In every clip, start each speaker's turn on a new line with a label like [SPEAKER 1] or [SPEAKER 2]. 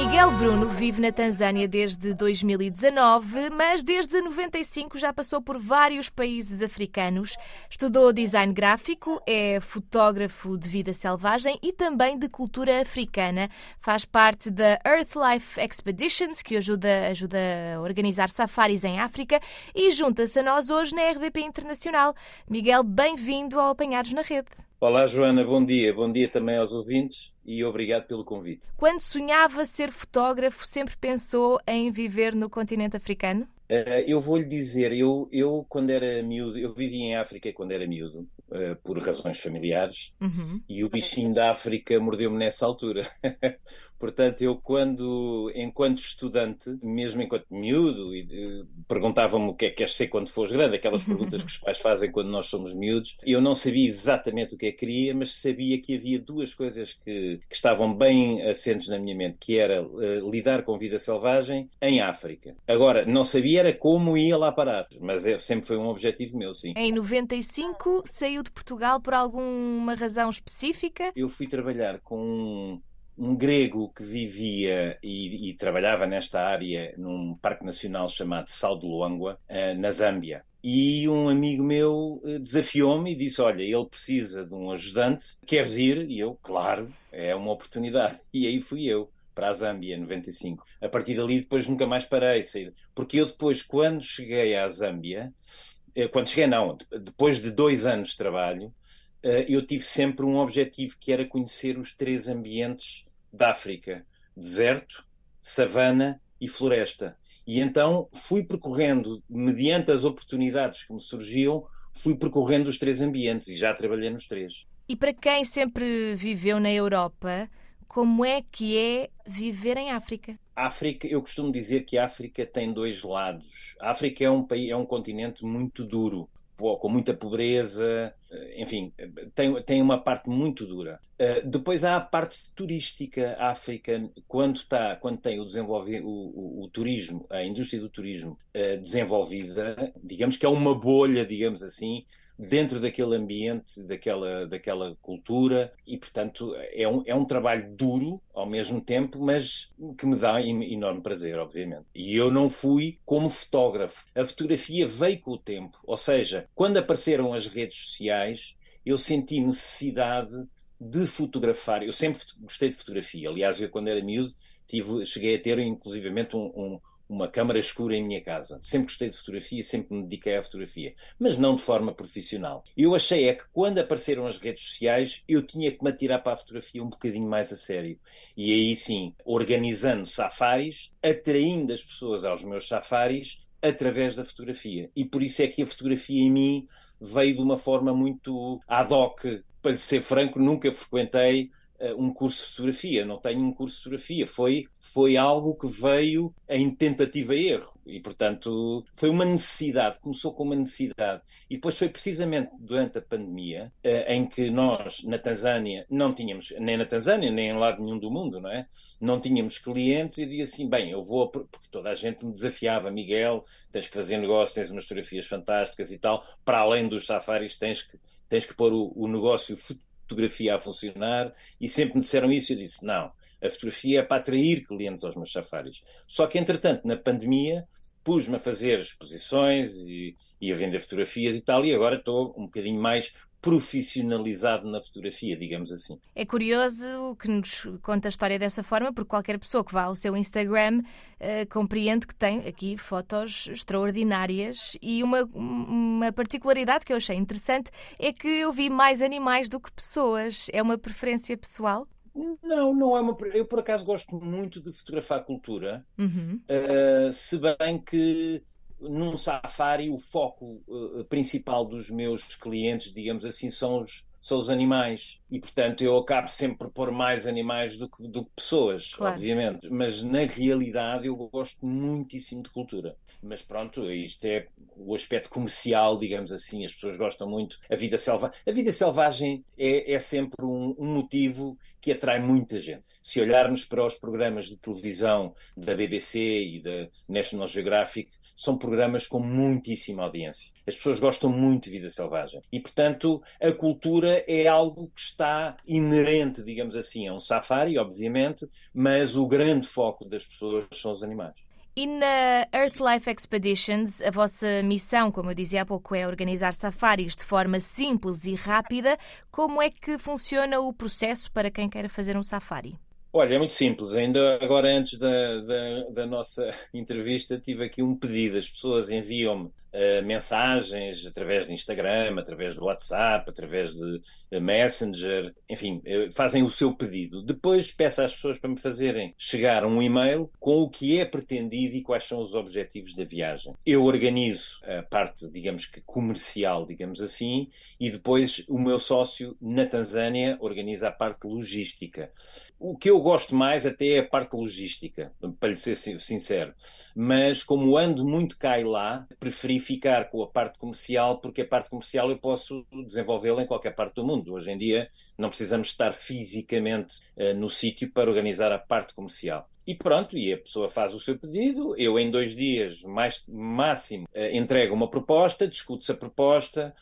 [SPEAKER 1] Miguel Bruno vive na Tanzânia desde 2019, mas desde 95 já passou por vários países africanos. Estudou design gráfico, é fotógrafo de vida selvagem e também de cultura africana. Faz parte da Earth Life Expeditions, que ajuda, ajuda a organizar safaris em África, e junta-se a nós hoje na RDP Internacional. Miguel, bem-vindo ao Apanhados na Rede.
[SPEAKER 2] Olá, Joana, bom dia. Bom dia também aos ouvintes e obrigado pelo convite.
[SPEAKER 1] Quando sonhava ser fotógrafo, sempre pensou em viver no continente africano?
[SPEAKER 2] Uh, eu vou-lhe dizer, eu, eu quando era miúdo, eu vivia em África quando era miúdo, uh, por razões familiares, uhum. e o bichinho da África mordeu-me nessa altura. Portanto, eu quando, enquanto estudante, mesmo enquanto miúdo, uh, perguntavam-me o que é que queres ser quando fores grande, aquelas perguntas que os pais fazem quando nós somos miúdos, eu não sabia exatamente o que é que queria, mas sabia que havia duas coisas que, que estavam bem assentes na minha mente, que era lidar com vida selvagem em África. Agora, não sabia era como ia lá parar, mas é, sempre foi um objetivo meu, sim.
[SPEAKER 1] Em 95 saiu de Portugal por alguma razão específica?
[SPEAKER 2] Eu fui trabalhar com um, um grego que vivia e, e, trabalhava nesta área num parque nacional chamado Sal de Luangwa, eh, na Zâmbia. E um amigo meu eh, desafiou-me e disse: Olha, ele precisa de um ajudante, queres ir? E eu, claro, é uma oportunidade. E aí fui eu para a Zâmbia, 95. A partir dali, depois nunca mais parei. Porque eu depois, quando cheguei à Zâmbia, eh, quando cheguei, não, depois de dois anos de trabalho, eu tive sempre um objetivo que era conhecer os três ambientes da África: deserto, savana e floresta. E então fui percorrendo, mediante as oportunidades que me surgiam, fui percorrendo os três ambientes e já trabalhei nos três.
[SPEAKER 1] E para quem sempre viveu na Europa, como é que é viver em África?
[SPEAKER 2] África, eu costumo dizer que a África tem dois lados. A África é um país, é um continente muito duro, com muita pobreza, eh, enfim, tem, tem uma parte muito dura. Uh, depois há a parte turística. A África, quando, está, quando tem o, o, o, o turismo, a indústria do turismo uh, desenvolvida, digamos que é uma bolha, digamos assim, dentro daquele ambiente, daquela, daquela cultura, e portanto é um, é um trabalho duro ao mesmo tempo, mas que me dá enorme prazer, obviamente. E eu não fui como fotógrafo. A fotografia veio com o tempo, ou seja, quando apareceram as redes sociais, eu senti necessidade de fotografar. Eu sempre gostei de fotografia. Aliás, eu quando era miúdo tive, cheguei a ter inclusivamente um, um, uma câmara escura em minha casa. Sempre gostei de fotografia, sempre me dediquei à fotografia, mas não de forma profissional. Eu achei é que quando apareceram as redes sociais, eu tinha que me atirar para a fotografia um bocadinho mais a sério. E aí sim, organizando safaris, atraindo as pessoas aos meus safaris através da fotografia. E por isso é que a fotografia em mim veio de uma forma muito ad hoc. Para ser franco, nunca frequentei um curso de fotografia, não tenho um curso de fotografia. Foi, foi algo que veio em tentativa e erro. E, portanto, foi uma necessidade, começou com uma necessidade. E depois foi precisamente durante a pandemia, uh, em que nós, na Tanzânia, não tínhamos, nem na Tanzânia, nem em lado nenhum do mundo, não é? Não tínhamos clientes e eu dizia assim: bem, eu vou, porque toda a gente me desafiava, Miguel, tens que fazer negócio, tens umas fotografias fantásticas e tal, para além dos safaris, tens que, tens que pôr o, o negócio fotografia a funcionar e sempre me disseram isso e eu disse, não, a fotografia é para atrair clientes aos meus safaris. Só que, entretanto, na pandemia, pus-me a fazer exposições e, e, a vender fotografias e tal, e agora estou um bocadinho mais profissionalizado na fotografia, digamos assim.
[SPEAKER 1] É curioso que nos conta a história dessa forma, porque qualquer pessoa que vá ao seu Instagram uh, compreende que tem aqui fotos extraordinárias e uma, uma particularidade que eu achei interessante é que eu vi mais animais do que pessoas. É uma preferência pessoal?
[SPEAKER 2] Não, não é uma. Eu por acaso gosto muito de fotografar cultura, uhum. uh, se bem que num safari o foco uh, principal dos meus clientes, digamos assim, são os, são os animais. E, portanto, eu acabo sempre por pôr mais animais do que, do que pessoas, claro. obviamente. Mas, na realidade, eu gosto muitíssimo de cultura. Mas, pronto, isto é o aspecto comercial, digamos assim. As pessoas gostam muito. A vida selvagem, a vida selvagem é, é sempre um, um motivo que atrai muita gente. Se olharmos para os programas de televisão da BBC e da National Geographic, são programas com muitíssima audiência. As pessoas gostam muito de vida selvagem. E, portanto, a cultura é algo que está inerente, digamos assim, a um safari, obviamente, mas o grande foco das pessoas são os animais.
[SPEAKER 1] E na Earthlife Expeditions, a vossa missão, como eu dizia há pouco, é organizar safaris de forma simples e rápida. Como é que funciona o processo para quem queira fazer um safari?
[SPEAKER 2] Olha, é muito simples. Ainda agora, antes da, da, da nossa entrevista, tive aqui um pedido. As pessoas enviam-me uh, mensagens através de Instagram, através do WhatsApp, através de uh, Messenger, enfim, uh, fazem o seu pedido. Depois peço às pessoas para me fazerem chegar um e-mail com o que é pretendido e quais são os objetivos da viagem. Eu organizo a parte, digamos que comercial, digamos assim, e depois o meu sócio na Tanzânia organiza a parte logística. O que eu gosto mais até é a parte logística, para lhe ser sincero. Mas como ando muito cá e lá, preferi ficar com a parte comercial, porque a parte comercial eu posso desenvolvê-la em qualquer parte do mundo. Hoje em dia não precisamos estar fisicamente uh, no sítio para organizar a parte comercial. E pronto, e a pessoa faz o seu pedido, eu em dois dias, mais máximo, uh, entrego uma proposta, discute-se a proposta,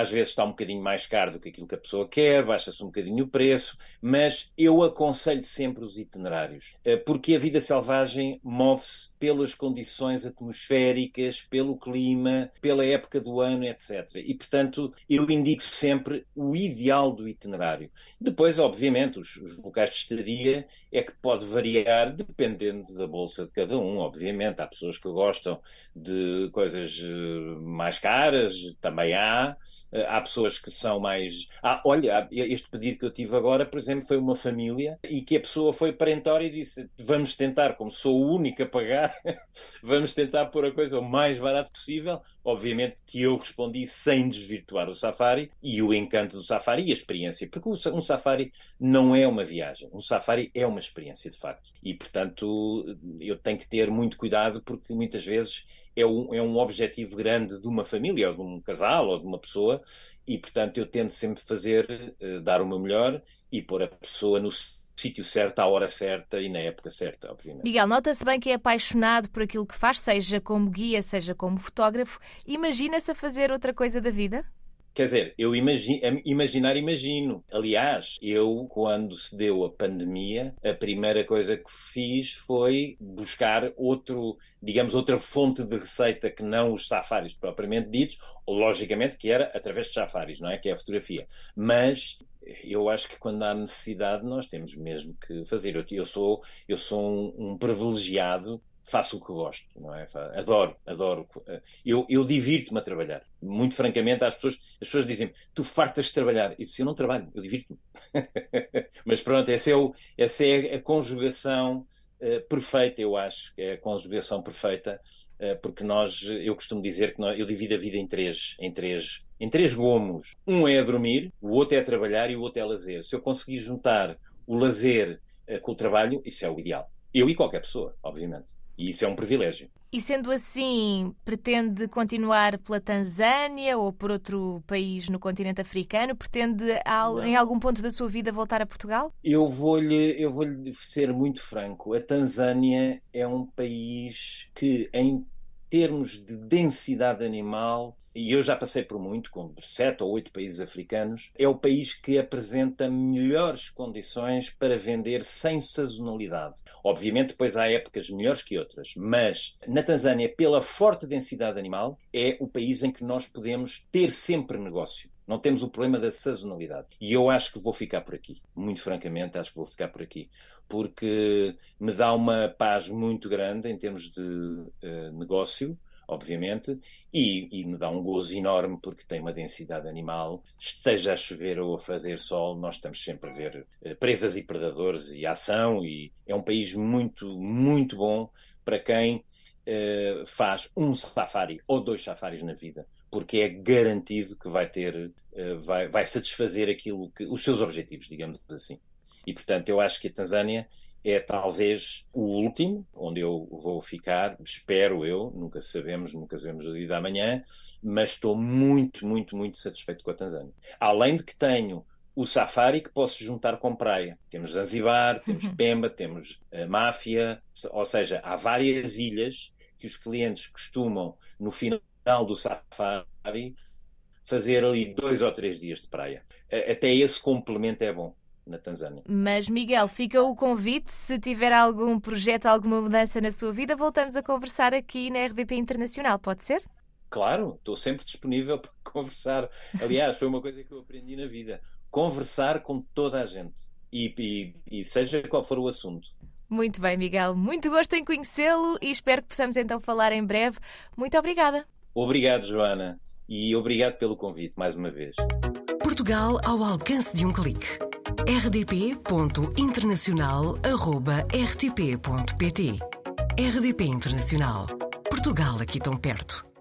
[SPEAKER 2] às vezes está um bocadinho mais caro do que aquilo que a pessoa quer, baixa-se um bocadinho o preço, mas eu aconselho sempre os itinerários, uh, porque a vida selvagem move-se pelas condições atmosféricas, pelo clima, pela época do ano, etc. E, portanto, eu indico sempre o ideal do itinerário. Depois, obviamente, os, os locais de estadia é que pode variar dependendo da bolsa de cada um, obviamente. Há pessoas que gostam de coisas uh, mais caras, também há há, eh, há pessoas que são mais. Ah, olha, este pedido que eu tive agora, por exemplo, foi uma família e que a pessoa foi parentória e disse: Vamos tentar, como sou o único a pagar, vamos tentar pôr a coisa o mais barato possível. Obviamente que eu respondi sem desvirtuar o safari e o encanto do safari e a experiência, porque um safari não é uma viagem, um safari é uma experiência de facto. E portanto eu tenho que ter muito cuidado porque muitas vezes é um, é um objetivo grande de uma família, ou de um casal, ou de uma pessoa, e portanto eu tento sempre fazer, uh, dar o meu melhor e pôr a pessoa no sítio certo, à hora certa e na época certa, obviamente.
[SPEAKER 1] Miguel, nota-se bem que é apaixonado por aquilo que faz, seja como guia, seja como fotógrafo. Imagina-se a fazer outra coisa da vida?
[SPEAKER 2] Quer dizer, eu imagino, imaginar, imagino. Aliás, eu, quando se deu a pandemia, a primeira coisa que fiz foi buscar outro, digamos, outra fonte de receita que não os safaris propriamente ditos, logicamente que era através de safaris, não é? Que é a fotografia. Mas eu acho que quando há necessidade nós temos mesmo que fazer. Eu, eu sou, eu sou um, um privilegiado faço o que gosto, não é? Adoro, adoro. Eu, eu divirto-me a trabalhar. Muito francamente, as pessoas, as pessoas dizem tu fartas de trabalhar. E se eu não trabalho, eu divirto-me. Mas pronto, essa é, o, essa é a conjugação uh, perfeita, eu acho, é a conjugação perfeita, uh, porque nós, eu costumo dizer que nós, eu divido a vida em três, em três, em três gomos. Um é a dormir, o outro é a trabalhar e o outro é a lazer. Se eu conseguir juntar o lazer uh, com o trabalho, isso é o ideal. Eu e qualquer pessoa, obviamente. E isso é um privilégio.
[SPEAKER 1] E sendo assim, pretende continuar pela Tanzânia ou por outro país no continente africano? Pretende em algum ponto da sua vida voltar a Portugal?
[SPEAKER 2] Eu vou-lhe eu vou ser muito franco. A Tanzânia é um país que, em termos de densidade animal, e eu já passei por muito, com sete ou oito países africanos, é o país que apresenta melhores condições para vender sem sazonalidade. Obviamente, depois há épocas melhores que outras, mas na Tanzânia, pela forte densidade animal, é o país em que nós podemos ter sempre negócio. Não temos o problema da sazonalidade. E eu acho que vou ficar por aqui. Muito francamente, acho que vou ficar por aqui. Porque me dá uma paz muito grande em termos de uh, negócio obviamente, e, e, me dá um gozo enorme porque tem uma densidade animal. Esteja a chover ou a fazer sol, nós estamos sempre a ver eh, presas e predadores e ação, e é um país muito, muito bom para quem eh, faz um safari ou dois safaris na vida, porque é garantido que vai ter, eh, vai, vai satisfazer aquilo que, os seus objetivos, digamos assim. E portanto, eu acho que a Tanzânia é talvez o último, onde eu vou ficar, espero eu, nunca sabemos, nunca sabemos o dia da manhã, mas estou muito, muito, muito satisfeito com a Tanzânia. Além de que tenho o safari que posso juntar com praia. Temos Zanzibar, temos
[SPEAKER 1] Uhum.
[SPEAKER 2] Pemba, temos a Máfia, ou seja, há várias ilhas que os clientes costumam, no final do safari, fazer ali dois ou três dias de praia. Até esse complemento é bom na Tanzânia.
[SPEAKER 1] Mas, Miguel, fica o convite. Se tiver algum projeto, alguma mudança na sua vida, voltamos a conversar aqui na RDP Internacional, pode ser?
[SPEAKER 2] Claro, estou sempre disponível para conversar. Aliás, foi uma coisa que eu aprendi na vida: conversar com toda a gente. E, e- e seja qual for o assunto.
[SPEAKER 1] Muito bem, Miguel. Muito gosto em conhecê-lo e espero que possamos então falar em breve. Muito obrigada.
[SPEAKER 2] Obrigado, Joana, e obrigado pelo convite mais uma vez.
[SPEAKER 3] Portugal ao alcance de um clique. rdp.internacional.rtp.pt RDP Internacional. Portugal aqui tão perto.